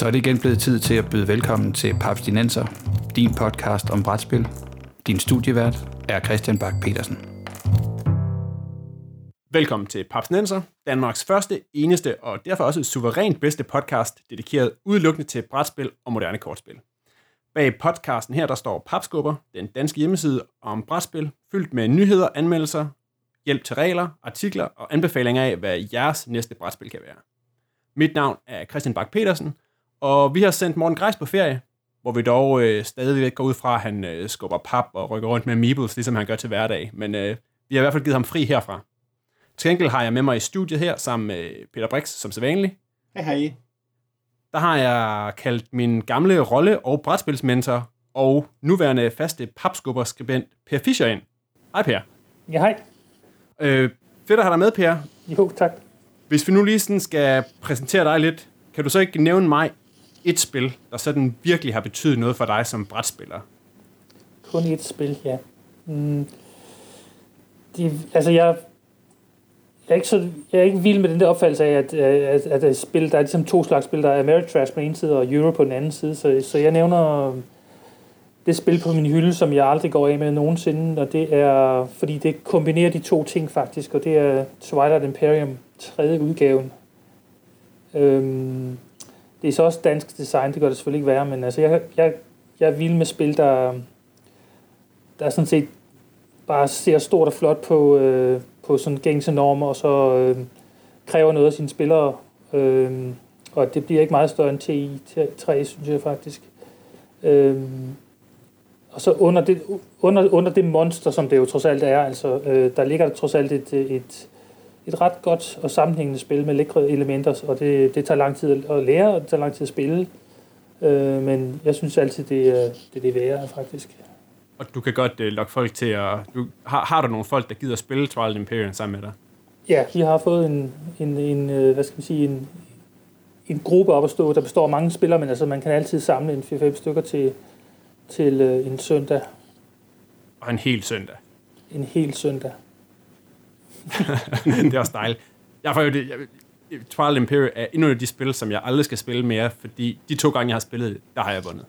Så er det igen blevet tid til at byde velkommen til Papstinenser, din podcast om brætspil. Din studievært er Christian Bak petersen Velkommen til Papstinenser, Danmarks første, eneste og derfor også suverænt bedste podcast, dedikeret udelukkende til brætspil og moderne kortspil. Bag podcasten her, der står Papskubber, den danske hjemmeside om brætspil, fyldt med nyheder, anmeldelser, hjælp til regler, artikler og anbefalinger af, hvad jeres næste brætspil kan være. Mit navn er Christian Bak petersen og vi har sendt Morten Greis på ferie, hvor vi dog øh, stadigvæk går ud fra, at han øh, skubber pap og rykker rundt med Meebles, ligesom han gør til hverdag. Men øh, vi har i hvert fald givet ham fri herfra. Til gengæld har jeg med mig i studiet her, sammen med Peter Brix, som sædvanligt. Hej hej. Der har jeg kaldt min gamle rolle- og brætspilsmentor og nuværende faste papskubberskribent Per Fischer ind. Hej Per. Ja, hej. Øh, fedt at have dig med, Per. Jo, tak. Hvis vi nu lige sådan skal præsentere dig lidt, kan du så ikke nævne mig et spil, der sådan virkelig har betydet noget for dig som brætspiller? Kun et spil, ja. Mm. Det, altså, jeg, jeg, er ikke så, jeg er ikke vild med den der opfattelse af, at, at, at, at spil, der er ligesom to slags spil. Der er Ameritrash på den ene side og Euro på den anden side. Så, så jeg nævner det spil på min hylde, som jeg aldrig går af med nogensinde, og det er, fordi det kombinerer de to ting faktisk, og det er Twilight Imperium, tredje udgaven. Øhm, det er så også dansk design, det gør det selvfølgelig ikke værre, men altså jeg, jeg, jeg er vild med spil, der, der sådan set bare ser stort og flot på, øh, på sådan gængse normer, og så øh, kræver noget af sine spillere. Øh, og det bliver ikke meget større end TI 3, synes jeg faktisk. Øh, og så under det, under, under det monster, som det jo trods alt er, altså, øh, der ligger der trods alt et, et, et ret godt og sammenhængende spil med lækre elementer, og det, det tager lang tid at lære, og det tager lang tid at spille. Øh, men jeg synes altid, det, er, det er det værre, faktisk. Og du kan godt uh, lokke folk til at... Du, har, har du nogle folk, der gider at spille Twilight Imperium sammen med dig? Ja, vi har fået en, en, en øh, hvad skal man sige, en, en gruppe op at stå, der består af mange spillere, men altså man kan altid samle en 4-5 stykker til, til uh, en søndag. Og en hel søndag? En hel søndag. det er også dejligt. Jeg får jo det, jeg, Twilight Imperium er endnu af de spil, som jeg aldrig skal spille mere, fordi de to gange, jeg har spillet der har jeg vundet.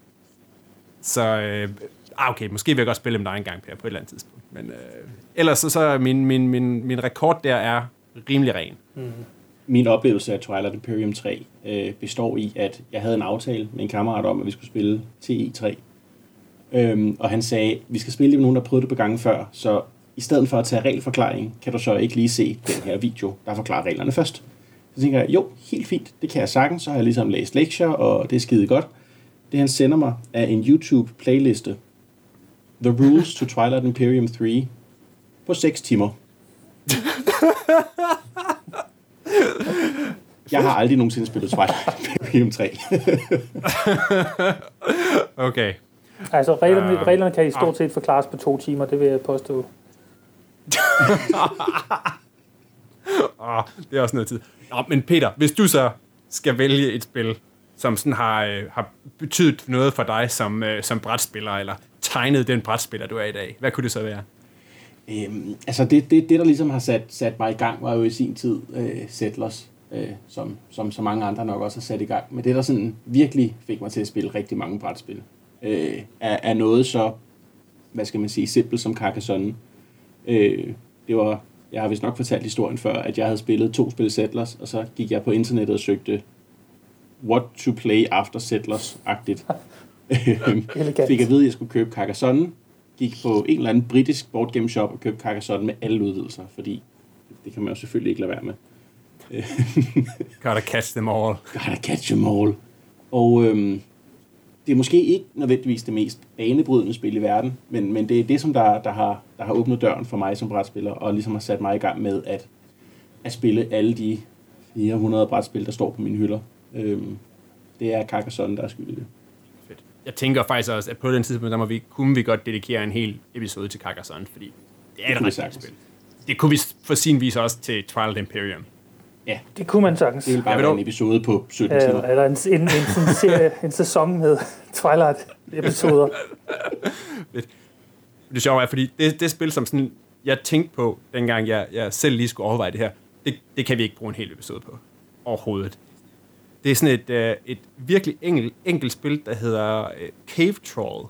Så, øh, ah, okay, måske vil jeg godt spille dem der en gang, Per, på et eller andet tidspunkt. Men øh, ellers så, så min, min, min, min rekord der er rimelig ren. Mm. Min oplevelse af Twilight Imperium 3 øh, består i, at jeg havde en aftale med en kammerat om, at vi skulle spille TI3. Øhm, og han sagde, vi skal spille det med nogen, der prøvede det på gange før, så i stedet for at tage regelforklaring, kan du så ikke lige se den her video, der forklarer reglerne først. Så tænker jeg, jo, helt fint, det kan jeg sagtens, så har jeg ligesom læst lektier, og det er skide godt. Det han sender mig er en YouTube-playliste. The Rules to Twilight Imperium 3 på 6 timer. Jeg har aldrig nogensinde spillet Twilight Imperium 3. okay. Altså, reglerne, uh, reglerne kan i stort set forklares på to timer, det vil jeg påstå oh, det er også noget tid. Nå, men Peter, hvis du så skal vælge et spil, som sådan har, øh, har betydet noget for dig som, øh, som brætspiller, eller tegnet den brætspiller, du er i dag, hvad kunne det så være? Øhm, altså det, det, det, der ligesom har sat, sat mig i gang, var jo i sin tid øh, Settlers, øh, som, som så mange andre nok også har sat i gang. Men det, der sådan virkelig fik mig til at spille rigtig mange brætspil, øh, er, er noget så, hvad skal man sige, simpelt som Carcassonne. Øh, det var, jeg har vist nok fortalt historien før, at jeg havde spillet to spil Settlers, og så gik jeg på internettet og søgte what to play after Settlers-agtigt. Fik at vide, at jeg skulle købe Carcassonne, gik på en eller anden britisk boardgame shop og købte Carcassonne med alle udvidelser, fordi det kan man jo selvfølgelig ikke lade være med. Gotta catch them all. Gotta catch them all. Og øhm, det er måske ikke nødvendigvis det mest banebrydende spil i verden, men, men det er det, som der, der, har, der har åbnet døren for mig som brætspiller, og ligesom har sat mig i gang med at, at spille alle de 400 brætspil, der står på mine hylder. Øhm, det er Carcassonne, der er skyld i det. Fedt. Jeg tænker faktisk også, at på den tidspunkt, der må vi, kunne vi godt dedikere en hel episode til Carcassonne, fordi det er det et rigtig spil. Det kunne vi for sin vis også til Twilight Imperium. Ja. Det kunne man sagelig. Det ville bare ja, være en episode på 17 timer. Ja, eller en, en, en, en, serie, en sæson med Twilight-episoder. det sjove er, fordi det, det spil, som sådan, jeg tænkte på, dengang jeg, jeg selv lige skulle overveje det her, det, det kan vi ikke bruge en hel episode på. Overhovedet. Det er sådan et, øh, et virkelig enkelt, enkelt spil, der hedder øh, Cave Troll,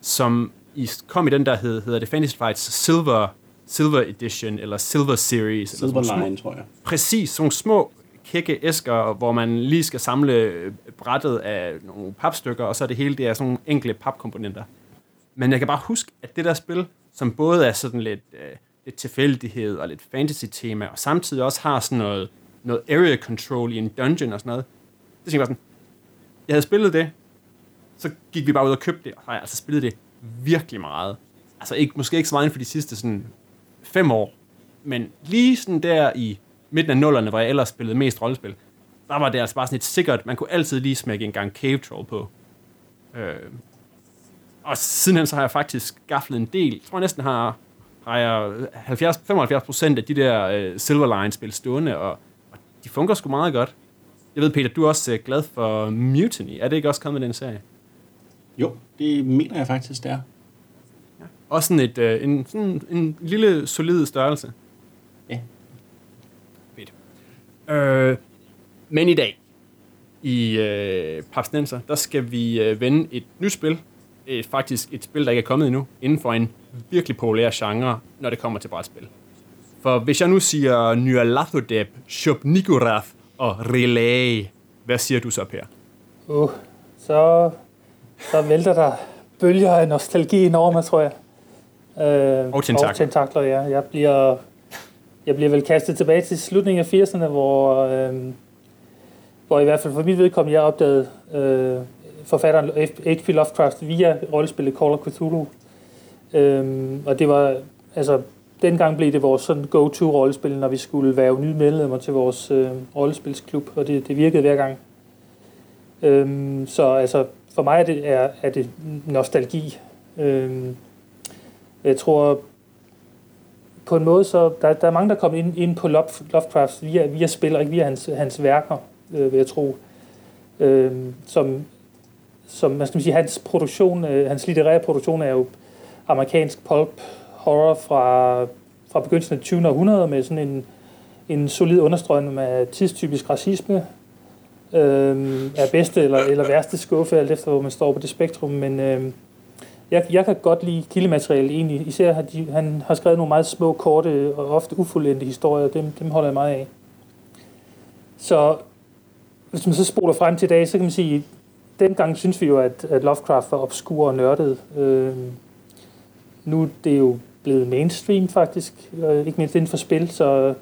som i, kom i den, der hed, hedder det Fantasy Fights Silver, Silver Edition, eller Silver Series. eller Silver små- Line, tror jeg. Præcis, sådan små kække æsker, hvor man lige skal samle brættet af nogle papstykker, og så er det hele det er sådan nogle enkle papkomponenter. Men jeg kan bare huske, at det der spil, som både er sådan lidt, øh, lidt tilfældighed og lidt fantasy-tema, og samtidig også har sådan noget, noget area control i en dungeon og sådan noget, det tænkte jeg bare sådan, jeg havde spillet det, så gik vi bare ud og købte det, og så har jeg altså spillet det virkelig meget. Altså ikke, måske ikke så meget inden for de sidste sådan fem år, men lige sådan der i midten af nullerne, hvor jeg ellers spillede mest rollespil, der var det altså bare sådan et sikkert, man kunne altid lige smække en gang Cave Troll på. Øh, og sidenhen så har jeg faktisk gafflet en del, jeg tror jeg næsten har, har jeg 70, 75 procent af de der øh, Silverline-spil stående, og, og de fungerer sgu meget godt. Jeg ved, Peter, du er også øh, glad for Mutiny. Er det ikke også kommet med den serie? Jo, det mener jeg faktisk, det er. Også sådan, et, øh, en, sådan en lille, solid størrelse. Ja. Fedt. Øh, men i dag, i øh, Papsnenser, der skal vi øh, vende et nyt spil. Et, faktisk et spil, der ikke er kommet endnu, inden for en virkelig populær genre, når det kommer til brætspil. For hvis jeg nu siger Nyarlathotep, Shub-Niggurath og Relay, hvad siger du så, Per? Uh, så, så vælter der bølger af nostalgi over mig, tror jeg. Øh, Og tentakler. Og tentakler, ja. Jeg bliver, jeg bliver vel kastet tilbage til slutningen af 80'erne, hvor, øh, hvor i hvert fald for mit vedkommende, jeg opdagede øh, forfatteren H.P. Lovecraft via rollespillet Call of Cthulhu. Øh, og det var, altså, dengang blev det vores sådan go-to-rollespil, når vi skulle være nye medlemmer til vores øh, rollespilsklub, og det, det virkede hver gang. Øhm, så altså, for mig er det, er, er det nostalgi. Øhm, jeg tror, på en måde, så der, der er mange, der kommer ind, ind på Lovecraft via, via spil, og ikke via hans, hans værker, øh, vil jeg tro. øh, som, som, hvad skal man sige, hans produktion, øh, hans litterære produktion er jo amerikansk pulp horror fra, fra begyndelsen af 20. århundrede med sådan en, en solid understrøm af tidstypisk racisme, øh, er bedste eller, eller værste skuffe, alt efter hvor man står på det spektrum, men øh, jeg, jeg kan godt lide kildematerialet egentlig, især har de, han har skrevet nogle meget små, korte og ofte ufuldendte historier, dem, dem holder jeg meget af. Så hvis man så spoler frem til i dag, så kan man sige, dengang synes vi jo, at, at Lovecraft var obskur og nørdet. Øh, nu er det jo blevet mainstream faktisk, øh, ikke mindst inden for spil, så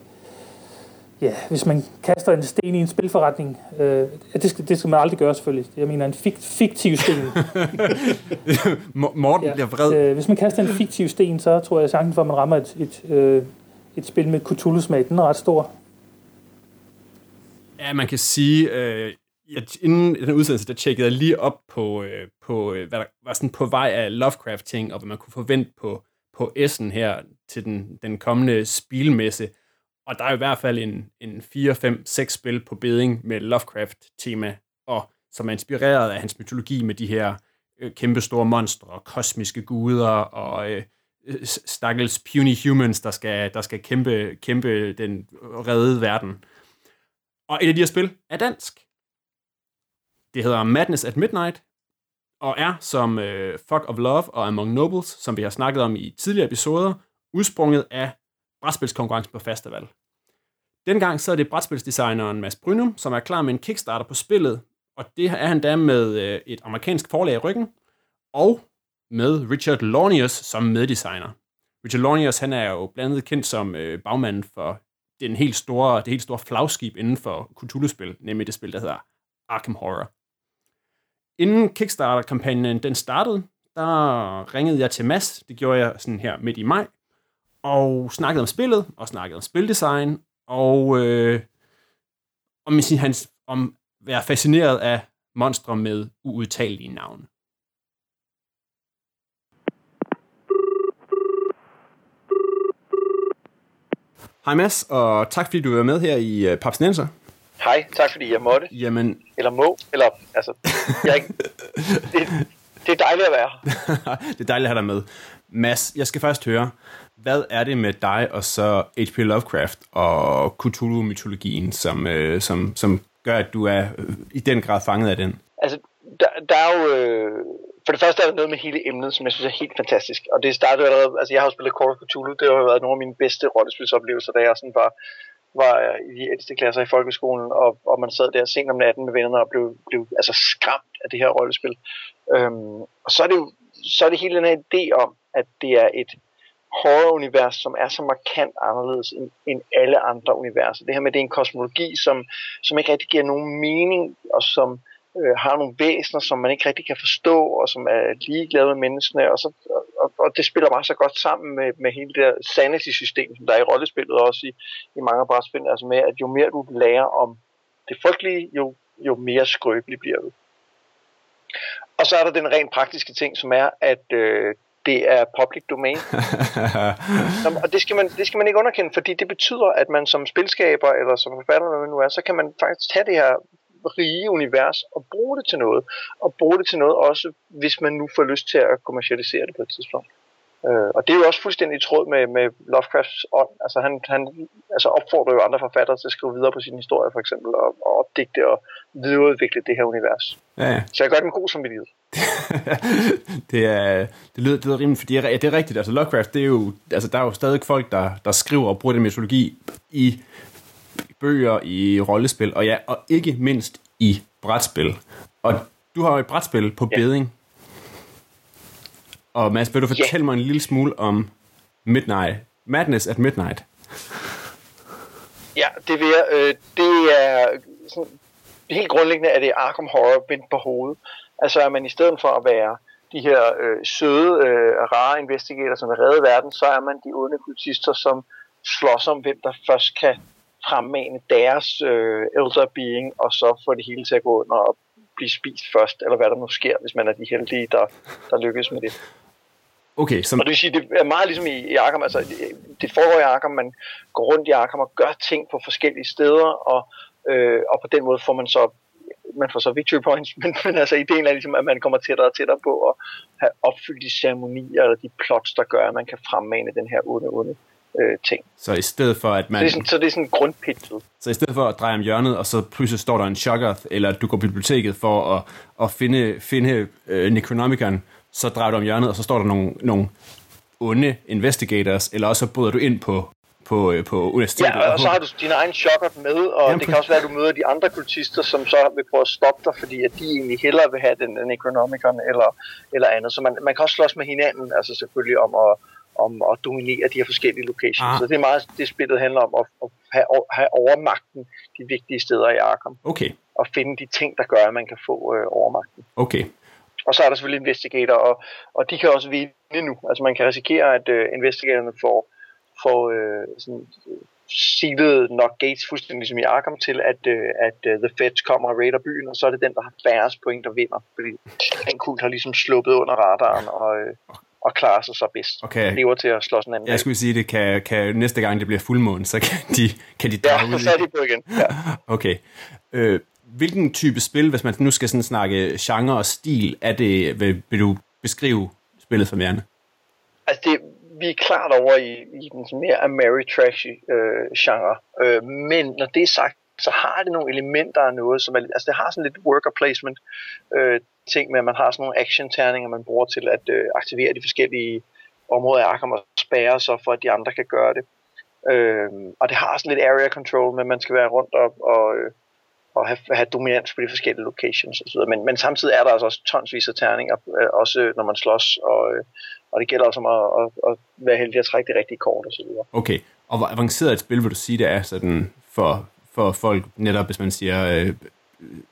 ja, hvis man kaster en sten i en spilforretning, øh, det, skal, det skal man aldrig gøre selvfølgelig. Jeg mener en fik, fiktiv sten. Morten ja. bliver vred. Øh, hvis man kaster en fiktiv sten, så tror jeg at chancen for, at man rammer et, et, øh, et spil med Cthulhu-smag, den er ret stor. Ja, man kan sige, øh, jeg, inden den udsendelse, der tjekkede jeg lige op på, øh, på øh, hvad der var sådan på vej af Lovecraft-ting, og hvad man kunne forvente på, på S'en her til den, den kommende spilmesse. Og der er i hvert fald en, en 4, 5, 6 spil på beding med Lovecraft-tema, og som er inspireret af hans mytologi med de her øh, kæmpe store monstre, kosmiske guder og øh, stakkels puny humans, der skal, der skal kæmpe, kæmpe den redde verden. Og et af de her spil er dansk. Det hedder Madness at Midnight, og er som øh, Fuck of Love og Among Nobles, som vi har snakket om i tidligere episoder, udsprunget af brætspilskonkurrence på festival. Dengang så er det brætspilsdesigneren Mads Brynum, som er klar med en Kickstarter på spillet, og det er han da med øh, et amerikansk forlag i ryggen, og med Richard Lornius som meddesigner. Richard Lornius, han er jo blandt andet kendt som øh, bagmanden for den helt store, det helt store flagskib inden for Cthulhu-spil, nemlig det spil, der hedder Arkham Horror. Inden Kickstarter-kampagnen den startede, der ringede jeg til Mads, det gjorde jeg sådan her midt i maj, og snakkede om spillet, og snakkede om spildesign, og øh, om, sin, hans, om at være fascineret af monstre med uudtalelige navne. Hej Mads, og tak fordi du er med her i uh, Papsnenser. Hej, tak fordi jeg måtte. Jamen, Eller må. Eller, altså, jeg er ikke, det, det er dejligt at være her. det er dejligt at have dig med. Mads, jeg skal først høre, hvad er det med dig og så H.P. Lovecraft og Cthulhu-mytologien, som, øh, som, som gør, at du er øh, i den grad fanget af den? Altså, der, der er jo... Øh, for det første er der noget med hele emnet, som jeg synes er helt fantastisk. Og det startede allerede... Altså, jeg har jo spillet Call of Cthulhu. Det har været nogle af mine bedste rollespilsoplevelser, da jeg sådan var var øh, i de ældste klasser i folkeskolen, og, og man sad der sent om natten med vennerne og blev, blev altså skræmt af det her rollespil. Øhm, og så er det jo så er det hele den her idé om, at det er et horror-univers, som er så markant anderledes end, end alle andre universer. Det her med, at det er en kosmologi, som, som ikke rigtig giver nogen mening, og som øh, har nogle væsener, som man ikke rigtig kan forstå, og som er ligeglade med menneskene, og, så, og, og det spiller bare så godt sammen med, med hele det der sanity-system, som der er i rollespillet også i, i mange brætspil, altså med, at jo mere du lærer om det frygtelige, jo, jo mere skrøbelig bliver du. Og så er der den rent praktiske ting, som er, at øh, det er public domain. og det skal, man, det skal man ikke underkende, fordi det betyder, at man som spilskaber eller som forfatter, eller nu er, så kan man faktisk tage det her rige univers og bruge det til noget. Og bruge det til noget også, hvis man nu får lyst til at kommercialisere det på et tidspunkt. Øh, og det er jo også fuldstændig i tråd med, med Lovecrafts ånd. Altså han, han altså opfordrer jo andre forfattere til at skrive videre på sin historie, for eksempel, og, og opdigte og videreudvikle det her univers. Ja, ja. Så jeg gør den god som vildt. det, er, det, lyder, det lyder rimelig, fordi ja, det er rigtigt. Altså Lovecraft, det er jo, altså, der er jo stadig folk, der, der skriver og bruger den mytologi i bøger, i rollespil, og ja, og ikke mindst i brætspil. Og du har jo et brætspil på ja. beding. Og Mads, vil du fortælle yeah. mig en lille smule om Midnight, Madness at Midnight? Ja, det vil jeg. Øh, det er sådan, helt grundlæggende er det Arkham Horror bindt på hovedet. Altså at man i stedet for at være de her øh, søde, øh, rare investigatorer, som vil redde verden, så er man de onde kultister, som slås om, hvem der først kan fremmane deres øh, elder being, og så få det hele til at gå under og blive spist først, eller hvad der nu sker, hvis man er de heldige, der, der lykkes med det. Okay, så... Og det vil sige, det er meget ligesom i, i Arkham, altså det foregår i Arkham, man går rundt i Arkham og gør ting på forskellige steder, og, øh, og på den måde får man så man får så victory points, men, men altså ideen er ligesom, at man kommer tættere og tættere på at have opfyldt de ceremonier eller de plots, der gør, at man kan fremmane den her onde, onde øh, ting. Så i stedet for at man... Så det er sådan, så det er sådan grundpitlet. Så i stedet for at dreje om hjørnet, og så pludselig står der en Shoggoth, eller du går på biblioteket for at, at finde, finde uh, Necronomicon, så drejer du om hjørnet, og så står der nogle, nogle onde investigators, eller også bryder du ind på, på, øh, på universitetet. Ja, og så har du din egen chokker med, og Jamen, det kan også være, at du møder de andre kultister, som så vil prøve at stoppe dig, fordi at de egentlig hellere vil have den, den Necronomicon eller, eller andet. Så man, man kan også slås med hinanden, altså selvfølgelig om at, om at dominere de her forskellige locations. Ah. Så det er meget det spillet handler om, at, at have, have overmagten de vigtige steder i Arkham. Okay. Og finde de ting, der gør, at man kan få øh, overmagten. Okay. Og så er der selvfølgelig investigator, og, og de kan også vinde nu. Altså man kan risikere, at øh, investigatorerne får, får øh, sådan, sealet nok gates fuldstændig ligesom i Arkham til, at, øh, at uh, The Feds kommer og raider byen, og så er det den, der har færrest point, der vinder. Fordi en kult har ligesom sluppet under radaren og, øh, og klarer sig så bedst. Okay. Lever til at slås en anden Jeg skulle sige, det kan, kan næste gang det bliver fuldmåne, så kan de, kan de drage ja, ud. så er de på igen. Ja. okay. Øh, hvilken type spil, hvis man nu skal sådan snakke genre og stil, er det, vil, vil du beskrive spillet som værende? Altså, det, vi er klart over i, i den mere Ameritrashy øh, genre. Øh, men når det er sagt, så har det nogle elementer af noget, som er, altså det har sådan lidt worker placement øh, ting med, at man har sådan nogle action-terninger, man bruger til at øh, aktivere de forskellige områder af Arkham og spærre så for, at de andre kan gøre det. Øh, og det har sådan lidt area control, men man skal være rundt op og, øh, og have, have dominans på de forskellige locations osv. Men, men samtidig er der altså også tonsvis af terninger, øh, også øh, når man slås, og, øh, og det gælder også om at, at, at være heldig at trække de rigtige kort osv. Okay, og hvor avanceret et spil vil du sige, det er sådan for, for folk, netop hvis man siger øh,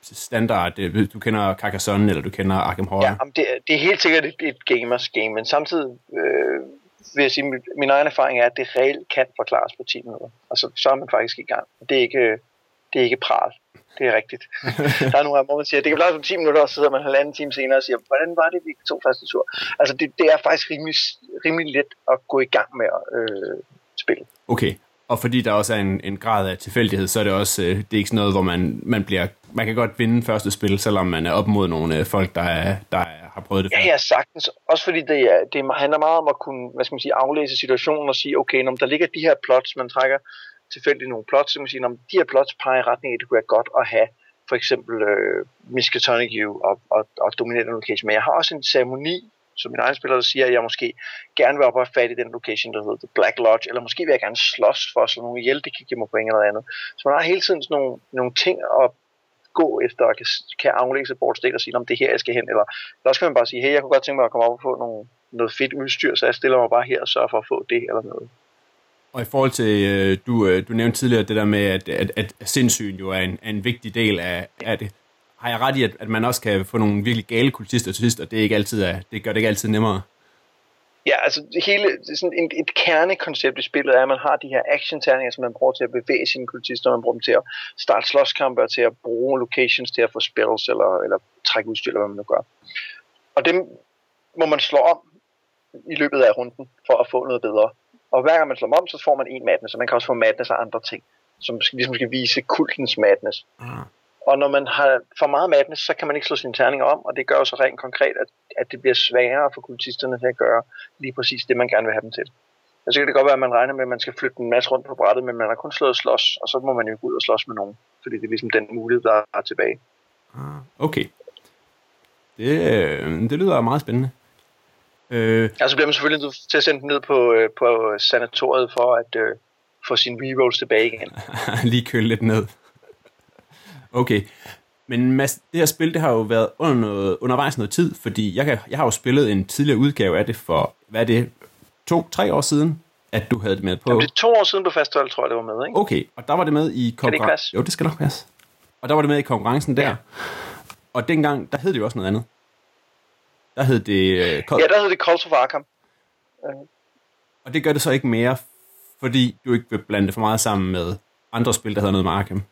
standard, øh, du kender Carcassonne, eller du kender Arkham Horror? Ja, det, det er helt sikkert et, et gamers game, men samtidig øh, vil jeg sige, min, min egen erfaring er, at det reelt kan forklares på 10 minutter. Altså, så er man faktisk i gang. Det er ikke, det er ikke pral. Det er rigtigt. der er nogle hvor man siger, det kan blive som 10 minutter, og så sidder man halvanden time senere og siger, hvordan var det, vi tog første tur? Altså, det, det er faktisk rimelig, rimelig let at gå i gang med at øh, spille. Okay, og fordi der også er en, en grad af tilfældighed, så er det også øh, det er ikke sådan noget, hvor man, man bliver man kan godt vinde første spil, selvom man er op mod nogle øh, folk, der, er, der er, har prøvet det før. Ja, ja, sagtens. Også fordi det, er, det handler meget om at kunne hvad skal man sige, aflæse situationen og sige, okay, når der ligger de her plots, man trækker tilfældigt nogle plots, så man siger, at de her plots peger i retning af, det kunne være godt at have for eksempel øh, Miskatonic og, og, og dominere den location. Men jeg har også en ceremoni, som min egen spiller, der siger, at jeg måske gerne vil op og have fat i den location, der hedder The Black Lodge, eller måske vil jeg gerne slås for at nogle ihjel, det kan give mig point eller andet. Så man har hele tiden sådan nogle, nogle ting at gå efter, og kan, kan aflægge sig board state og sige, om det er her, jeg skal hen, eller, eller også kan man bare sige, hey, jeg kunne godt tænke mig at komme op og få nogle, noget fedt udstyr, så jeg stiller mig bare her og sørger for at få det eller noget. Og i forhold til, øh, du, øh, du nævnte tidligere det der med, at, at, at sindsyn jo er en, er en vigtig del af, af det. Har jeg ret i, at, at man også kan få nogle virkelig gale kultister til sidst, og det, er ikke altid er, det gør det ikke altid nemmere? Ja, altså det hele, det sådan et, et kernekoncept i spillet er, at man har de her action-terninger, som man bruger til at bevæge sine kultister, man bruger dem til at starte slåskampe og til at bruge locations til at få spells eller, eller trække udstyr, eller hvad man nu gør. Og dem må man slå om i løbet af runden for at få noget bedre. Og hver gang man slår dem om, så får man en madness, og man kan også få madness af andre ting, som ligesom skal vise kultens madness. Ah. Og når man har for meget madness, så kan man ikke slå sine terninger om, og det gør jo så rent konkret, at, at det bliver sværere for kultisterne til at gøre lige præcis det, man gerne vil have dem til. Og så kan det godt være, at man regner med, at man skal flytte en masse rundt på brættet, men man har kun slået slås, og så må man jo gå ud og slås med nogen, fordi det er ligesom den mulighed, der er tilbage. Ah, okay. Det, øh, det lyder meget spændende. Øh, Ja, så bliver man selvfølgelig nødt til at sende den ned på, øh, på sanatoriet for at øh, få sine rerolls tilbage igen. lige køle lidt ned. Okay. Men Mads, det her spil, det har jo været under noget, undervejs noget tid, fordi jeg, kan, jeg har jo spillet en tidligere udgave af det for, hvad er det, to-tre år siden, at du havde det med på. Jamen, det er to år siden på festival, tror jeg, det var med, ikke? Okay, og der var det med i konkurrencen. Jo, det skal nok passe. Og der var det med i konkurrencen der. Ja. Og dengang, der hed det jo også noget andet. Der hed det... Øh, Col- Ja, der hedder det Calls of Arkham. Og det gør det så ikke mere, fordi du ikke vil blande det for meget sammen med andre spil, der hedder noget med Arkham.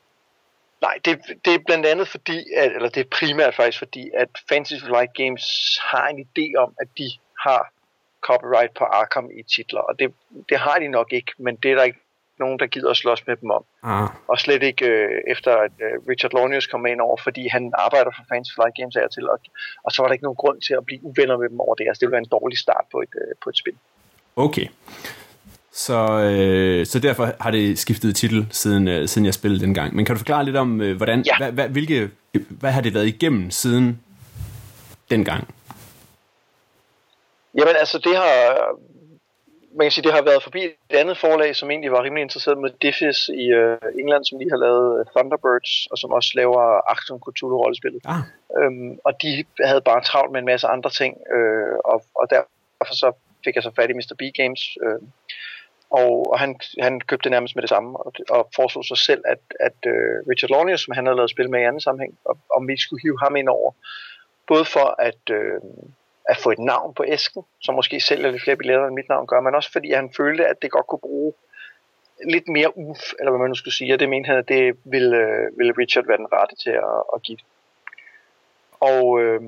Nej, det, det er blandt andet fordi, at, eller det er primært faktisk fordi, at Fantasy Flight Games har en idé om, at de har copyright på Arkham i titler, og det, det har de nok ikke, men det er der ikke nogen, der gider at slås med dem om. Ah, Og slet ikke øh, efter, at øh, Richard Launius kom ind over, fordi han arbejder for Fantasy Flight Games af til, og, og så var der ikke nogen grund til at blive uvenner med dem over det. Altså, det ville være en dårlig start på et, øh, på et spil. okay. Så, øh, så derfor har det skiftet titel, siden, øh, siden jeg spillede den gang. Men kan du forklare lidt om, øh, hvordan, Ja. hvad, hvad, hvilke, hvad har det været igennem siden dengang? Jamen altså, det har, man kan sige, det har været forbi et andet forlag, som egentlig var rimelig interesseret med Diffis i øh, England, som lige har lavet øh, Thunderbirds, og som også laver Achtung Cthulhu-rollespillet. Ah, Øhm, og de havde bare travlt med en masse andre ting, øh, og, og derfor så fik jeg så fat i Mr. B Games, øh, og, og han, han købte nærmest med det samme, og, og foreslog sig selv, at, at øh, Richard Launius, som han havde lavet spil med i anden sammenhæng, og, om vi skulle hive ham ind over, både for at, øh, at få et navn på æsken, som måske sælger lidt flere billetter end mit navn gør, men også fordi han følte, at det godt kunne bruge lidt mere uf, eller hvad man nu skulle sige, og det mente han, at det ville, øh, ville Richard være den rette til at, at give det. Og, øh,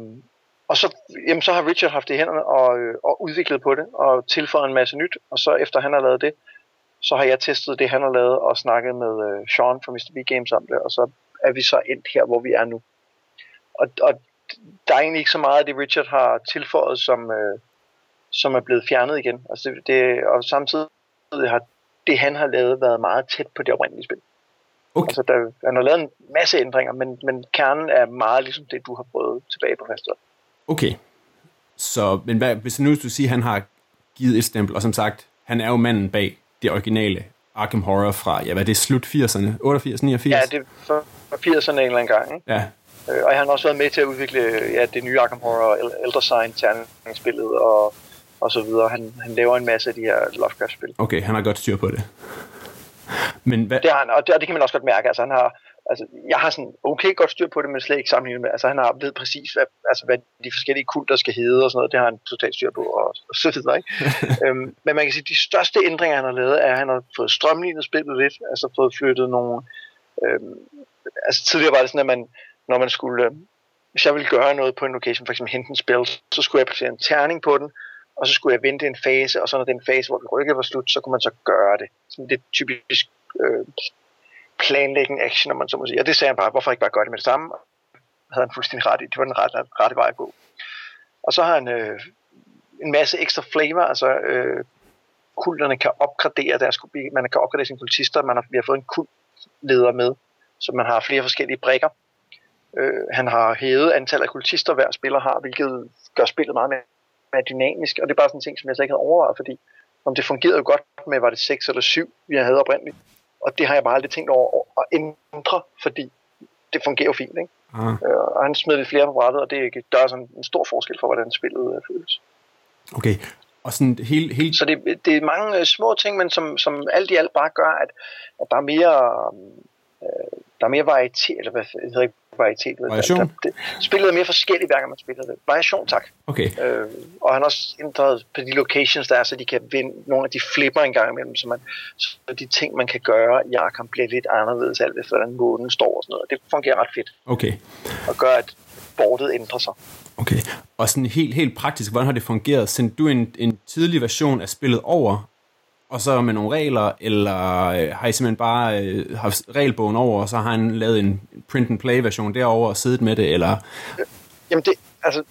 og så, jamen, så har Richard haft det i hænderne og, øh, og udviklet på det, og tilføjet en masse nyt, og så efter han har lavet det, så har jeg testet det, han har lavet, og snakket med øh, Sean fra Mr. B Games om det, og så er vi så endt her, hvor vi er nu. Og, og der er egentlig ikke så meget af det, Richard har tilføjet, som, øh, som er blevet fjernet igen. Altså det, det, og samtidig har det, han har lavet, været meget tæt på det oprindelige spil. Okay. Altså, der, han har lavet en masse ændringer, men, men kernen er meget ligesom det, du har prøvet tilbage på festival. okay. Så, men hvad, hvis nu du siger, at han har givet et stempel, og som sagt, han er jo manden bag det originale Arkham Horror fra, ja, hvad er det, slut 80'erne? 88, 89? Ja, det var 80'erne en eller anden gang, ikke? Ja, Øh, Og han har også været med til at udvikle ja, det nye Arkham Horror Elder Sign terningsspillet og, og så videre. Han, han laver en masse af de her Lovecraft-spil. okay, han har godt styr på det. Men hvad, Det har han, og det, og det kan man også godt mærke. Altså, han har, altså, jeg har sådan okay godt styr på det, men slet ikke sammenlignet med. Altså, han har ved præcis, hvad, altså, hvad de forskellige kulter skal hedde og sådan noget. Det har han totalt styr på og, og så videre. Ikke? øhm, men man kan sige, at de største ændringer, han har lavet, er, at han har fået strømlignet spillet lidt. Altså fået flyttet nogle... Øhm, altså tidligere var det sådan, at man, når man skulle... Øh, hvis jeg ville gøre noget på en location, for eksempel hente en spil, så skulle jeg placere en terning på den, og så skulle jeg vente en fase, og så når den fase, hvor vi rykket var slut, så kunne man så gøre det. Sådan det er typisk øh, planlægning action, når man så må sige. Og det sagde han bare, hvorfor ikke bare gøre det med det samme? Havde han fuldstændig ret i. Det var den rette, rette vej at gå. Og så har han øh, en masse ekstra flavor, altså øh, kulterne kan opgradere deres, man kan opgradere sine kultister, man har, vi har fået en kultleder med, så man har flere forskellige brikker. Øh, han har hævet antallet af kultister, hver spiller har, hvilket gør spillet meget mere, mere dynamisk, og det er bare sådan en ting, som jeg slet ikke havde overvejet, fordi om det fungerede godt med, var det 6 eller 7, vi havde oprindeligt. Og det har jeg bare aldrig tænkt over at ændre, fordi det fungerer jo fint, ikke? Ah, Øh, og han smed lidt flere på brættet, og det gør sådan en stor forskel for, hvordan spillet øh, føles. okay. Og sådan helt, helt Så det, det er mange øh, små ting, men som, som alt i alt bare gør, at, at der er mere, øh, der er mere varietet, eller hvad det hedder ikke varietet. Variation? Der, det, spillet er mere forskelligt, hver gang man spiller det. Variation, tak. Okay, Øh, og han har også ændret på de locations, der er, så de kan vinde nogle af de flipper en gang imellem, så, man, så de ting, man kan gøre i Arkham, bliver lidt anderledes, alt efter hvordan månen står og sådan noget. Det fungerer ret fedt, okay. og gør, at bordet ændrer sig. Okay, og sådan helt, helt praktisk, hvordan har det fungeret? Sendte du en, en tidlig version af spillet over, og så med nogle regler, eller øh, har I simpelthen bare øh, haft regelbogen over, og så har han lavet en print-and-play version derover og siddet med det, eller... Jamen det, altså,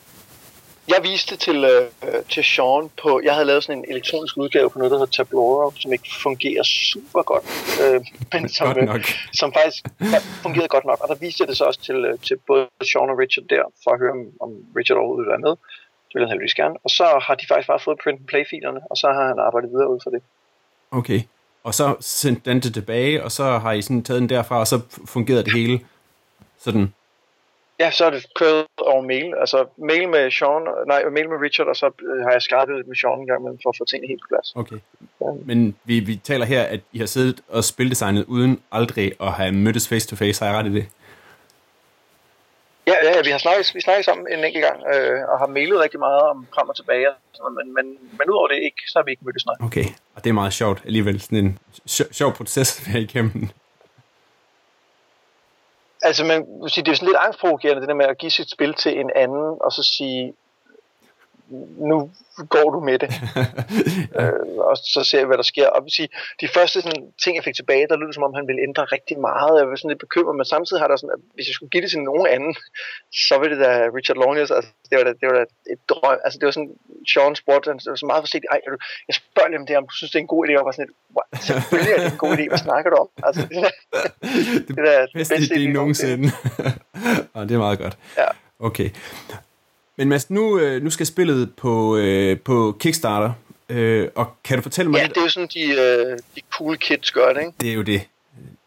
jeg viste det til, øh, til Sean på, jeg havde lavet sådan en elektronisk udgave på noget, der hedder Tablora, som ikke fungerer super godt, øh, men som, Godt øh, nok. som faktisk fungerede godt nok. Og der viste jeg det så også til, øh, til både Sean og Richard der, for at høre, om, om Richard overhovedet ville være med. Det ville han heldigvis gerne. Og så har de faktisk bare fået print and play filerne, og så har han arbejdet videre ud for det. Okay, og så sendte den det tilbage, og så har I sådan taget den derfra, og så fungerede det hele sådan... Ja, så er det kørt over mail. Altså mail med Sean, nej, mail med Richard, og så øh, har jeg skarpet med Sean en gang imellem for at få tingene helt på plads. Okay. Men vi, vi taler her, at I har siddet og spildesignet uden aldrig at have mødtes face to face. Har jeg ret i det? Vi har snakket, vi snakket sammen en enkelt gang, øh, og har mailet rigtig meget om frem og tilbage, men, men, men udover det ikke, så har vi ikke mødtes nej. Okay, og det er meget sjovt alligevel. Sådan en sj- sjov proces at være igennem. Altså, man vil sige, det er sådan lidt angstprovokerende, det der med at give sit spil til en anden, og så sige, nu går du med det. øh, og så ser vi, hvad der sker. Og sige, de første sådan, ting, jeg fik tilbage, der lød som om, han ville ændre rigtig meget. Jeg var sådan lidt bekymret, men samtidig har der sådan, at hvis jeg skulle give det til nogen anden, så ville det da Richard Lawrence, altså, det var da, det var da et drøm. Altså, det var sådan, Sean spurgte, han var så meget forsigtigt, ej, du- jeg spørger lige om det, om du synes, det er en god idé, og jeg var sådan lidt, "What? selvfølgelig er det en god idé, hvad snakker du om? Altså, det er, det det er bedste idé nogensinde. og det er meget godt. Ja. Okay. Men Mads, nu, øh, nu skal spillet på, øh, på Kickstarter, øh, og kan du fortælle mig Ja, lidt? det er jo sådan, de, øh, de cool kids gør det, ikke? Det er jo det.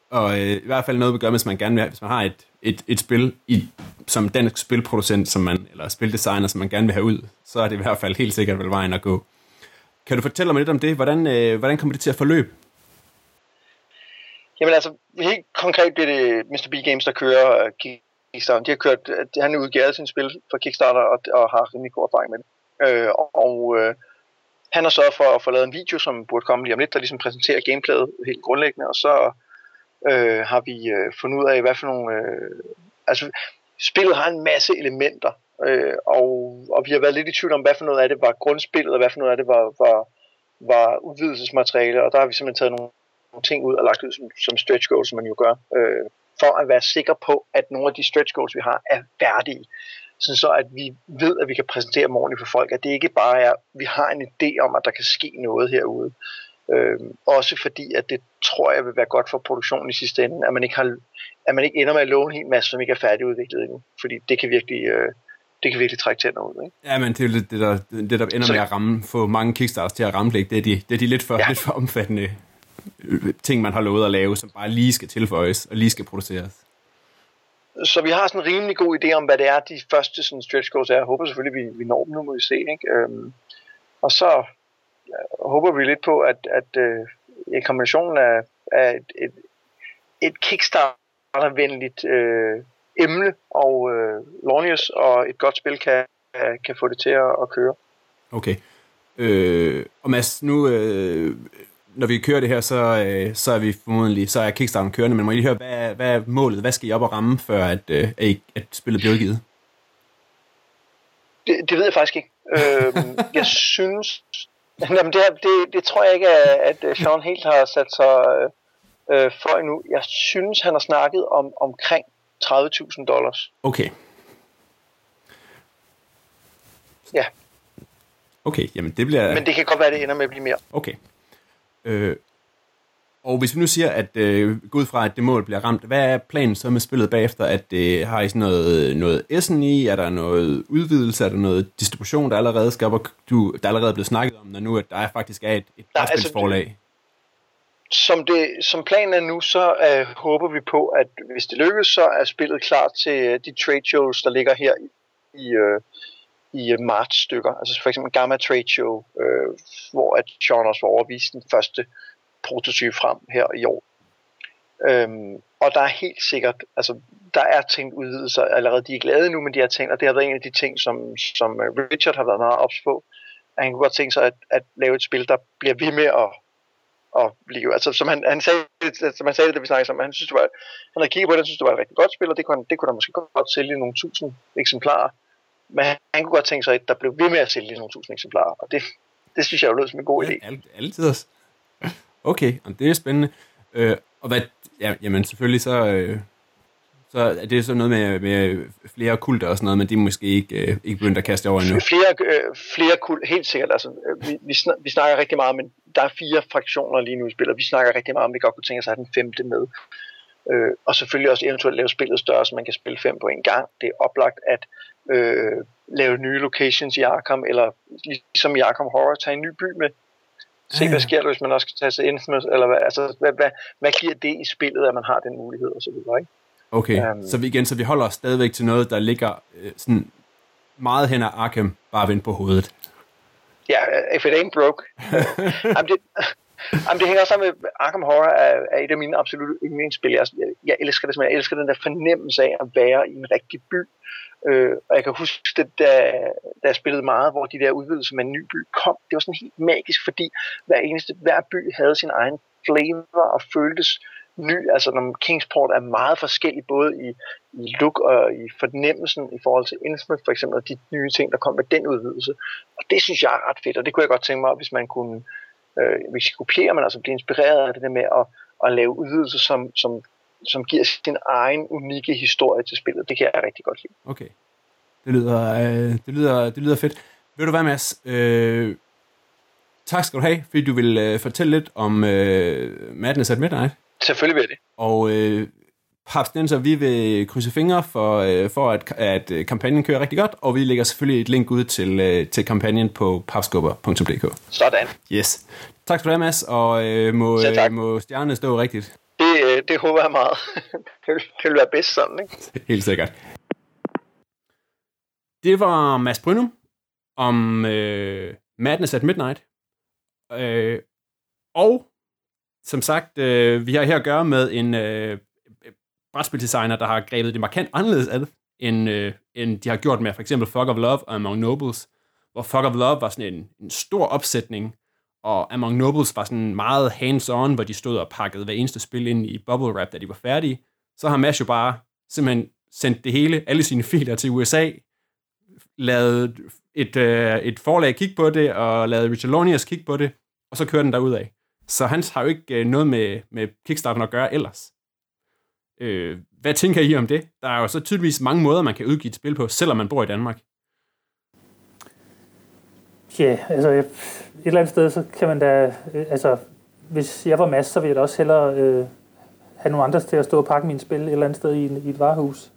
Og øh, i hvert fald noget, vi gør, hvis man gerne vil, have- hvis man har et, et, et spil i, som dansk spilproducent, som man, eller spildesigner, som man gerne vil have ud, så er det i hvert fald helt sikkert vel vejen at gå. Kan du fortælle mig lidt om det? Hvordan, øh, hvordan kommer det til at forløbe? Jamen altså, helt konkret bliver det Mr. B Games, der kører Kickstarter. De har kørt, han har udgivet sin spil for Kickstarter og, og har rimelig god erfaring med det. Øh, og og øh, han har sørget for at få lavet en video, som burde komme lige om lidt, der ligesom præsenterer gameplayet helt grundlæggende, og så øh, har vi øh, fundet ud af, hvad for nogle... Øh, altså, spillet har en masse elementer, øh, og, og vi har været lidt i tvivl om, hvad for noget af det var grundspillet, og hvad for noget af det var, var, var udvidelsesmateriale, og der har vi simpelthen taget nogle, nogle ting ud og lagt ud som, som stretch goals, som man jo gør, øh, for at være sikker på, at nogle af de stretch goals, vi har, er færdige. Sådan så, at vi ved, at vi kan præsentere dem ordentligt for folk, at det ikke bare er, vi har en idé om, at der kan ske noget herude. Øh, også fordi, at det tror jeg vil være godt for produktionen i sidste ende, at man ikke, har, at man ikke ender med at love en hel masse, som ikke er færdigudviklet endnu. Fordi det kan virkelig, øh, det kan virkelig trække tænder ud. Ikke? Ja, men det er jo lidt det, der, det, der ender Så- med at ramme, få mange Kickstarters til at ramme det. Det er de, det er de lidt, for, ja. Lidt for omfattende ting, man har lovet at lave, som bare lige skal tilføjes og lige skal produceres. Så vi har sådan en rimelig god idé om, hvad det er, de første sådan, stretch goals er. Jeg håber selvfølgelig, vi, vi når dem nu, må vi se. Ikke? Øhm, og så ja, håber vi lidt på, at, at øh, en kombination af, af et, et, et Kickstarter-venligt øh, emne og øh, Launius og et godt spil kan, kan få det til at, at køre. Okay. Øh, og Mads, nu, øh, når vi kører det her, så, øh, så er vi formodentlig, så er Kickstarter kørende, men må I lige høre, hvad, hvad er målet? Hvad skal I op og ramme, før at, øh, at, I, at spillet bliver udgivet? Det, det ved jeg faktisk ikke. Øhm, jeg synes... Jamen, det, det, det tror jeg ikke, at at Sean helt har sat sig øh, øh, for endnu. Jeg synes, han har snakket om omkring 30.000 dollars. Okay. Ja, Okay, jamen det bliver... men det kan godt være, det ender med at blive mere. Okay. Øh, Og hvis vi nu siger, at øh, gå ud fra, at det mål bliver ramt, hvad er planen så med spillet bagefter? At øh, har I sådan noget, noget S'en i? Er der noget udvidelse? Er der noget distribution, der allerede skal op, og du, der allerede er blevet snakket om, når nu at der faktisk er et, et brætspilsforlag? Altså, som, det, som planen er nu, så øh, håber vi på, at hvis det lykkes, så er spillet klar til øh, de trade shows, der ligger her i, øh, i øh, marts stykker. Altså for eksempel Gamma Trade Show, øh, hvor at Sean også var overvist den første prototype frem her i år. Øhm, og der er helt sikkert, altså der er tænkt udvidelser allerede, de er glade nu, men de har tænkt, og det har været en af de ting, som, som øh, Richard har været meget ops på, at han kunne godt tænke sig at, at lave et spil, der bliver ved med at, at blive, altså som han, han sagde, som han sagde det, da vi snakkede sammen, han synes, det var, han havde kigget på det, han synes, det var et rigtig godt spil, og det kunne, det kunne der måske godt sælge nogle tusind eksemplarer, men han kunne godt tænke sig, at der blev ved med at sælge nogle tusind eksemplarer, og det, det synes jeg jo lød som en god idé. Ja, altid også. Okay, og det er spændende. Øh, og hvad, ja, jamen selvfølgelig så, øh, så er det så noget med, med flere kulter og sådan noget, men de er måske ikke, øh, ikke begyndt at kaste over endnu. Flere, øh, flere kult, helt sikkert. Altså, øh, vi, vi, snakker, vi snakker rigtig meget, men der er fire fraktioner lige nu i spillet. Vi snakker rigtig meget om, vi godt kunne tænke os at have den femte med. Øh, og selvfølgelig også eventuelt lave spillet større, så man kan spille fem på en gang. Det er oplagt at øh, lave nye locations i Arkham, eller ligesom i Arkham Horror, tage en ny by med. Se, hvad sker der, hvis man også skal tage sig Infamous, eller hvad, altså, hvad, hvad, hvad giver det i spillet, at man har den mulighed, og så videre, ikke? Okay, um, så vi igen, så vi holder os stadigvæk til noget, der ligger øh, sådan meget hen ad Arkham, bare vendt på hovedet. Ja, yeah, if it ain't broke. I'm, det, Jamen, det hænger sammen med Arkham Horror er, er et af mine absolutte yndlingsspil. Jeg, jeg elsker det, jeg elsker den der fornemmelse af at være i en rigtig by. Øh, og jeg kan huske det, da, da jeg spillede meget, hvor de der udvidelser med en ny by kom. Det var sådan helt magisk, fordi hver eneste, hver by havde sin egen flavor og føltes ny. Altså når Kingsport er meget forskellig, både i, i look og i fornemmelsen i forhold til Innsmouth for eksempel, og de nye ting, der kom med den udvidelse. Og det synes jeg er ret fedt, og det kunne jeg godt tænke mig, hvis man kunne øh, hvis I kopierer, man altså bliver inspireret af det der med at, at lave udvidelser, som, som, som giver sin egen unikke historie til spillet. Det kan jeg rigtig godt lide. Okay. Det lyder, øh, det lyder, det lyder fedt. Vil du være, Mads? Øh, tak skal du have, fordi du vil øh, fortælle lidt om øh, Madness at Midnight. Selvfølgelig vil jeg det. Og øh, Papstenser, vi vil krydse fingre for, øh, for at, at øh, kampagnen kører rigtig godt, og vi lægger selvfølgelig et link ud til, øh, til kampagnen på papskubber.dk. Sådan. Yes. Tak skal du have, Mads, og øh, må, må stjernerne stå rigtigt. Det, det håber jeg meget. det, vil, det vil være bedst sådan, ikke? Helt sikkert. Det var Mads Brynum om øh, Madness at Midnight. Øh, og som sagt, øh, vi har her at gøre med en øh, brætspildesigner, der har grebet det markant anderledes af end, øh, end de har gjort med for eksempel Fog of Love og Among Nobles, hvor Fog of Love var sådan en, en stor opsætning, og Among Nobles var sådan meget hands-on, hvor de stod og pakkede hver eneste spil ind i bubble wrap, da de var færdige. Så har Mash jo bare simpelthen sendt det hele, alle sine filer til USA, lavet et, øh, et forlag kigge på det, og lavet Richard Lonius kigge på det, og så kører den derud af. Så han har jo ikke øh, noget med, med Kickstarter at gøre ellers. Øh, hvad tænker I om det? Der er jo så tydeligvis mange måder, man kan udgive et spil på, selvom man bor i Danmark. Ja, altså et eller andet sted, så kan man da, øh, altså hvis jeg var Mads, så ville jeg da også hellere øh, have nogle andre til at stå og pakke mine spil et eller andet sted i, i et varehus.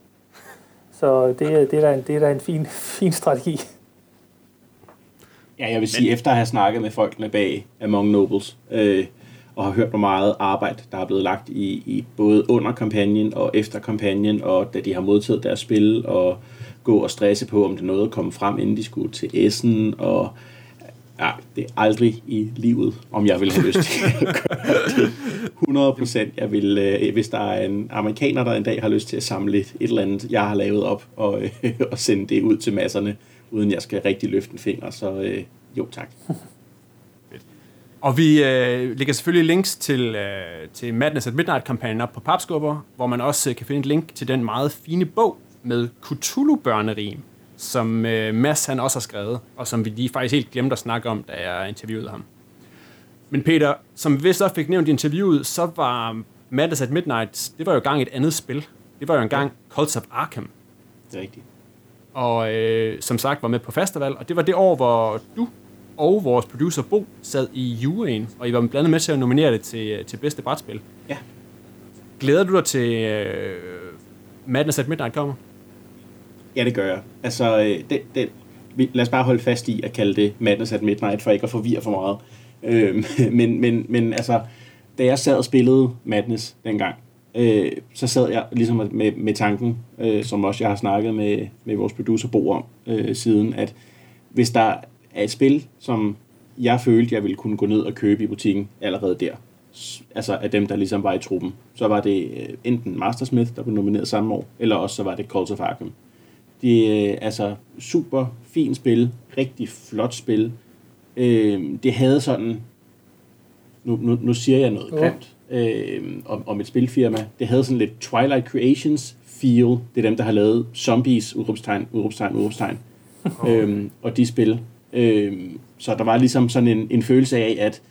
Så det, det, er da en, det er da en fin, fin strategi. Ja, jeg vil sige, Men... efter at have snakket med folkene bag Among Nobles, øh, og har hørt, hvor meget arbejde, der er blevet lagt i, i både under kampagnen og efter kampagnen, og da de har modtaget deres spil, og gå og stresse på, om det nåede at komme frem, inden de skulle til Essen, og ja, det er aldrig i livet, om jeg vil have lyst til at gøre det. 100 procent. Jeg vil, øh, hvis der er en amerikaner, der en dag har lyst til at samle et, et eller andet, jeg har lavet op, og, øh, og sende det ud til masserne, uden jeg skal rigtig løfte en finger, så øh, jo tak. Og vi øh, lægger selvfølgelig links til, øh, til Madness at Midnight-kampagnen op på Papskubber, hvor man også øh, kan finde et link til den meget fine bog med Cthulhu-børnerim, som øh, Mads han også har skrevet, og som vi lige faktisk helt glemte at snakke om, da jeg interviewede ham. Men Peter, som vi så fik nævnt i interviewet, så var Madness at Midnight, det var jo gang et andet spil. Det var jo engang Cults of Arkham. Det er rigtigt. Og øh, som sagt var med på festival, og det var det år, hvor du og vores producer Bo sad i juryen, og I var blandt andet med til at nominere det til, til bedste brætspil. Ja. Glæder du dig til øh, Madness at Midnight kommer? Ja, det gør jeg. Altså, øh, det, det, lad os bare holde fast i at kalde det Madness at Midnight, for ikke at forvirre for meget. Øh, men, men, men altså, da jeg sad og spillede Madness dengang, øh, så sad jeg ligesom med, med tanken, øh, som også jeg har snakket med, med vores producer Bo om øh, siden, at hvis der er et spil, som jeg følte, jeg ville kunne gå ned og købe i butikken allerede der, altså af dem, der ligesom var i truppen, så var det øh, enten Mastersmith, der blev nomineret samme år, eller også så var det Calls of Arkham. Det er altså super fint spil, rigtig flot spil. Øh, det havde sådan, nu, nu, nu siger jeg noget grimt øh, om, om et spilfirma, det havde sådan lidt Twilight Creations feel. Det er dem, der har lavet Zombies, udråbstegn, udråbstegn, udråbstegn. øhm, og de spil. Øh, så der var ligesom sådan en, en følelse af, at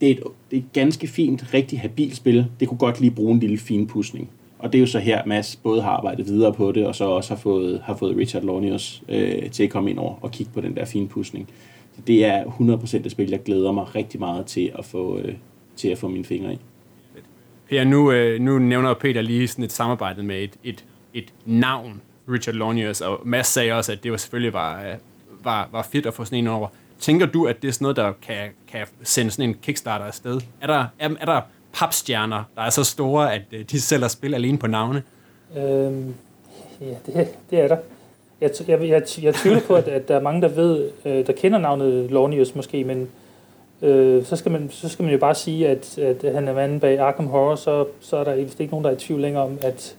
det er, et, det er et ganske fint, rigtig habilt spil. Det kunne godt lige bruge en lille finpudsning. Og det er jo så her, Mads både har arbejdet videre på det, og så også har fået, har fået Richard Lornius øh, til at komme ind over og kigge på den der finpudsning. Så det er 100% et spil, jeg glæder mig rigtig meget til at få, øh, til at få mine fingre i. Ja, nu, øh, nu nævner Peter lige sådan et samarbejde med et, et, et navn, Richard Lornius, og Mads sagde også, at det var selvfølgelig var, øh, var, var fedt at få sådan en over. Tænker du, at det er sådan noget, der kan, kan sende sådan en Kickstarter afsted? Er der, er, er der papstjerner, der er så store, at øh, de sælger spil alene på navne? Øhm, ja, det, det er der. Jeg, jeg, jeg, jeg tvivler på, at, at der er mange, der ved, øh, der kender navnet Lornius måske, men øh, så, skal man, så skal man jo bare sige, at, at han er manden bag Arkham Horror, så, så er der vist ikke nogen, der er i tvivl længere om, at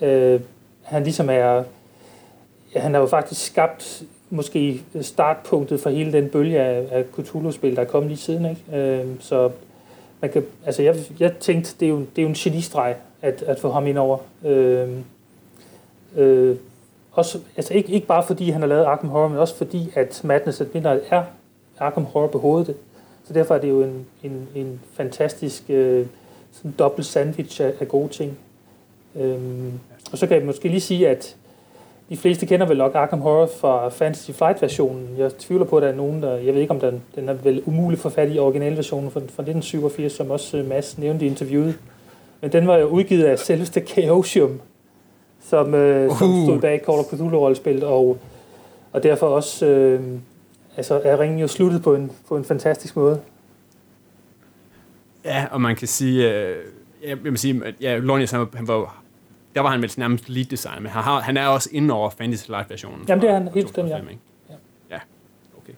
øh, han ligesom er, ja, han har jo faktisk skabt måske startpunktet for hele den bølge af, af Cthulhu-spil, der er kommet lige siden. Ikke? Øh, så man kan, altså jeg, jeg tænkte, det er jo, det er jo en genistreg at, at få ham ind over. Øh, øh, også, altså ikke, ikke bare fordi han har lavet Arkham Horror, men også fordi, at Madness at Midnight er Arkham Horror på hovedet. Så derfor er det jo en, en, en fantastisk øh, sådan dobbelt sandwich af, af gode ting. Øhm, og så kan jeg måske lige sige, at de fleste kender vel nok Arkham Horror fra Fantasy Flight-versionen. Jeg tvivler på, at der er nogen, der... Jeg ved ikke, om den, den er vel umulig for fat i originalversionen fra, fra 1987, som også øh, Mads nævnte i interviewet. Men den var jo udgivet af selveste Chaosium, som, øh, som Uh. stod bag Call of Cthulhu-rollespil, og, og derfor også... Øh, altså, er ringen jo sluttet på en, på en fantastisk måde. Ja, og man kan sige, øh, jeg vil sige, at ja, var- han var, der var han vel nærmest lead designer, men han, har, han er også inde over Fantasy Life-versionen. Jamen, det er han, helt bestemt, ja. 2005, ikke? Ja, okay.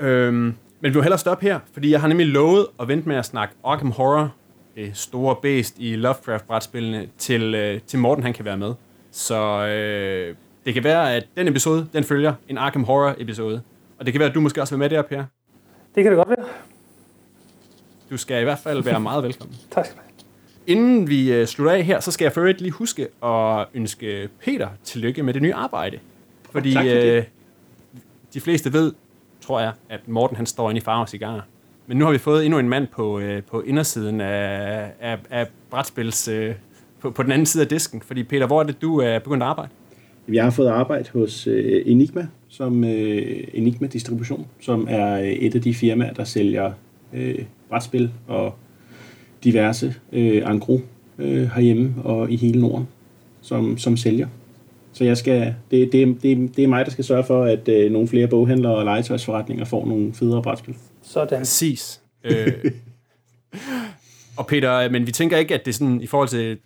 Øhm, men vi vil hellere stoppe her, fordi jeg har nemlig lovet at vente med at snakke Arkham Horror, det store bæst i Lovecraft-brætspillene, til, øh, til Morten han kan være med. Så øh, det kan være, at den episode, den følger en Arkham Horror-episode. Og det kan være, at du måske også vil med der, Per. Det kan det godt være. Du skal i hvert fald være meget velkommen. Tak skal du have. Inden vi øh, slutter af her, så skal jeg for lige huske at ønske Peter tillykke med det nye arbejde. Fordi Tak for det. øh, de fleste ved, tror jeg, at Morten han står inde i Farve Cigar. Men nu har vi fået endnu en mand på, øh, på indersiden af, af, af brætspils, øh, på, på den anden side af disken. Fordi Peter, hvor er det, du er begyndt at arbejde? Jeg har fået arbejde hos øh, Enigma, som øh, Enigma Distribution, som er øh, et af de firmaer, der sælger øh, brætspil og diverse øh, angro øh, herhjemme og i hele Norden som, som sælger. Så jeg skal, det, det, det, det er mig, der skal sørge for, at øh, nogle flere boghandlere og legetøjsforretninger får nogle federe brætspil. Sådan. Præcis. øh, og Peter, men vi tænker ikke, at det er sådan, i forhold til,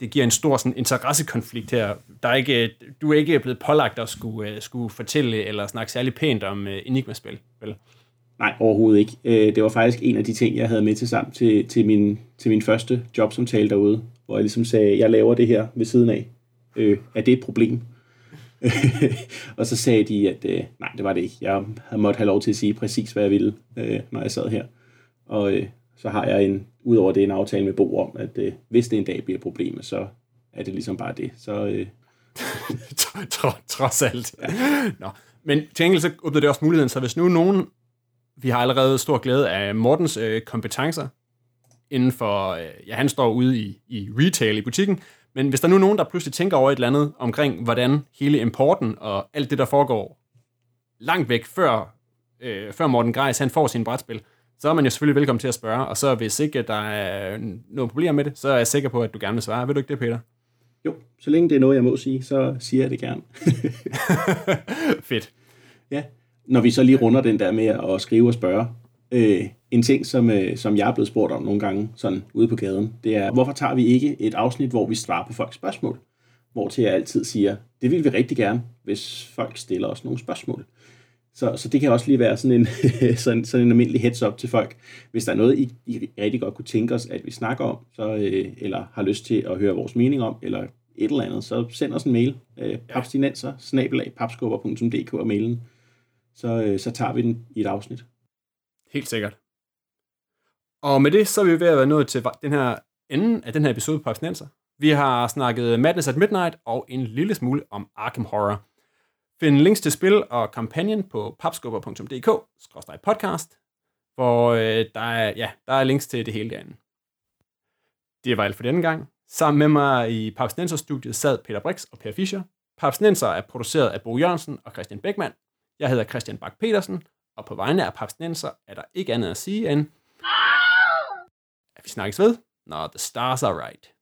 det giver en stor sådan, interessekonflikt her. Der er ikke, du er ikke blevet pålagt at skulle, uh, skulle fortælle eller snakke særlig pænt om uh, Enigma-spil, vel? Nej, overhovedet ikke. Øh, Det var faktisk en af de ting, jeg havde med til sammen til, til, min, til min første jobsamtale derude, hvor jeg ligesom sagde, jeg laver det her ved siden af. Øh, er det et problem? og så sagde de, at øh, nej, det var det ikke. Jeg havde måttet have lov til at sige præcis, hvad jeg ville, øh, når jeg sad her. Og øh, så har jeg en, udover det en aftale med Bo om, at øh, hvis det en dag bliver et problem, så er det ligesom bare det. Så øh, Tro- tro- Trods alt. Nå. Men til enkelt så åbner det også muligheden, så hvis nu nogen, vi har allerede stor glæde af Mortens øh, kompetencer inden for, øh, ja, han står ude i, i retail i butikken, men hvis der nu er nogen, der pludselig tænker over et eller andet omkring, hvordan hele importen og alt det, der foregår langt væk før øh, før Morten Greis han får sin brætspil, så er man jo selvfølgelig velkommen til at spørge, og så hvis ikke der er noget problem med det, så er jeg sikker på, at du gerne vil svare. Vil du ikke det, Peter? Jo, så længe det er noget, jeg må sige, så siger jeg det gerne. Fedt. Ja, når vi så lige runder den der med at skrive og spørge. Øh, en ting, som, øh, som jeg er blevet spurgt om nogle gange, sådan ude på gaden, det er, hvorfor tager vi ikke et afsnit, hvor vi svarer på folks spørgsmål? Hvor til jeg altid siger, det vil vi rigtig gerne, hvis folk stiller os nogle spørgsmål. Så, så det kan også lige være sådan en, sådan, sådan en almindelig heads up til folk. Hvis der er noget, I, I rigtig godt kunne tænke os, at vi snakker om, så, øh, eller har lyst til at høre vores mening om, eller et eller andet, så send os en mail. Øh, papstinenser, snabelag, papskubber.dk og mailen. Så, øh, så tager vi den i et afsnit. Helt sikkert. Og med det, så er vi ved at være nået til den her enden af den her episode på Abstinenser. Vi har snakket Madness at Midnight og en lille smule om Arkham Horror. Find links til spil og kampagnen på papskubber.dk-podcast, hvor øh, der, er, ja, der er links til det hele derinde. Det var alt for denne gang. Sammen med mig i Papsnenser-studiet sad Peter Brix og Per Fischer. Papsnenser er produceret af Bo Jørgensen og Christian Beckmann. Jeg hedder Christian Bak petersen og på vegne af Papsnenser er der ikke andet at sige end, at vi snakkes ved, når the stars are right.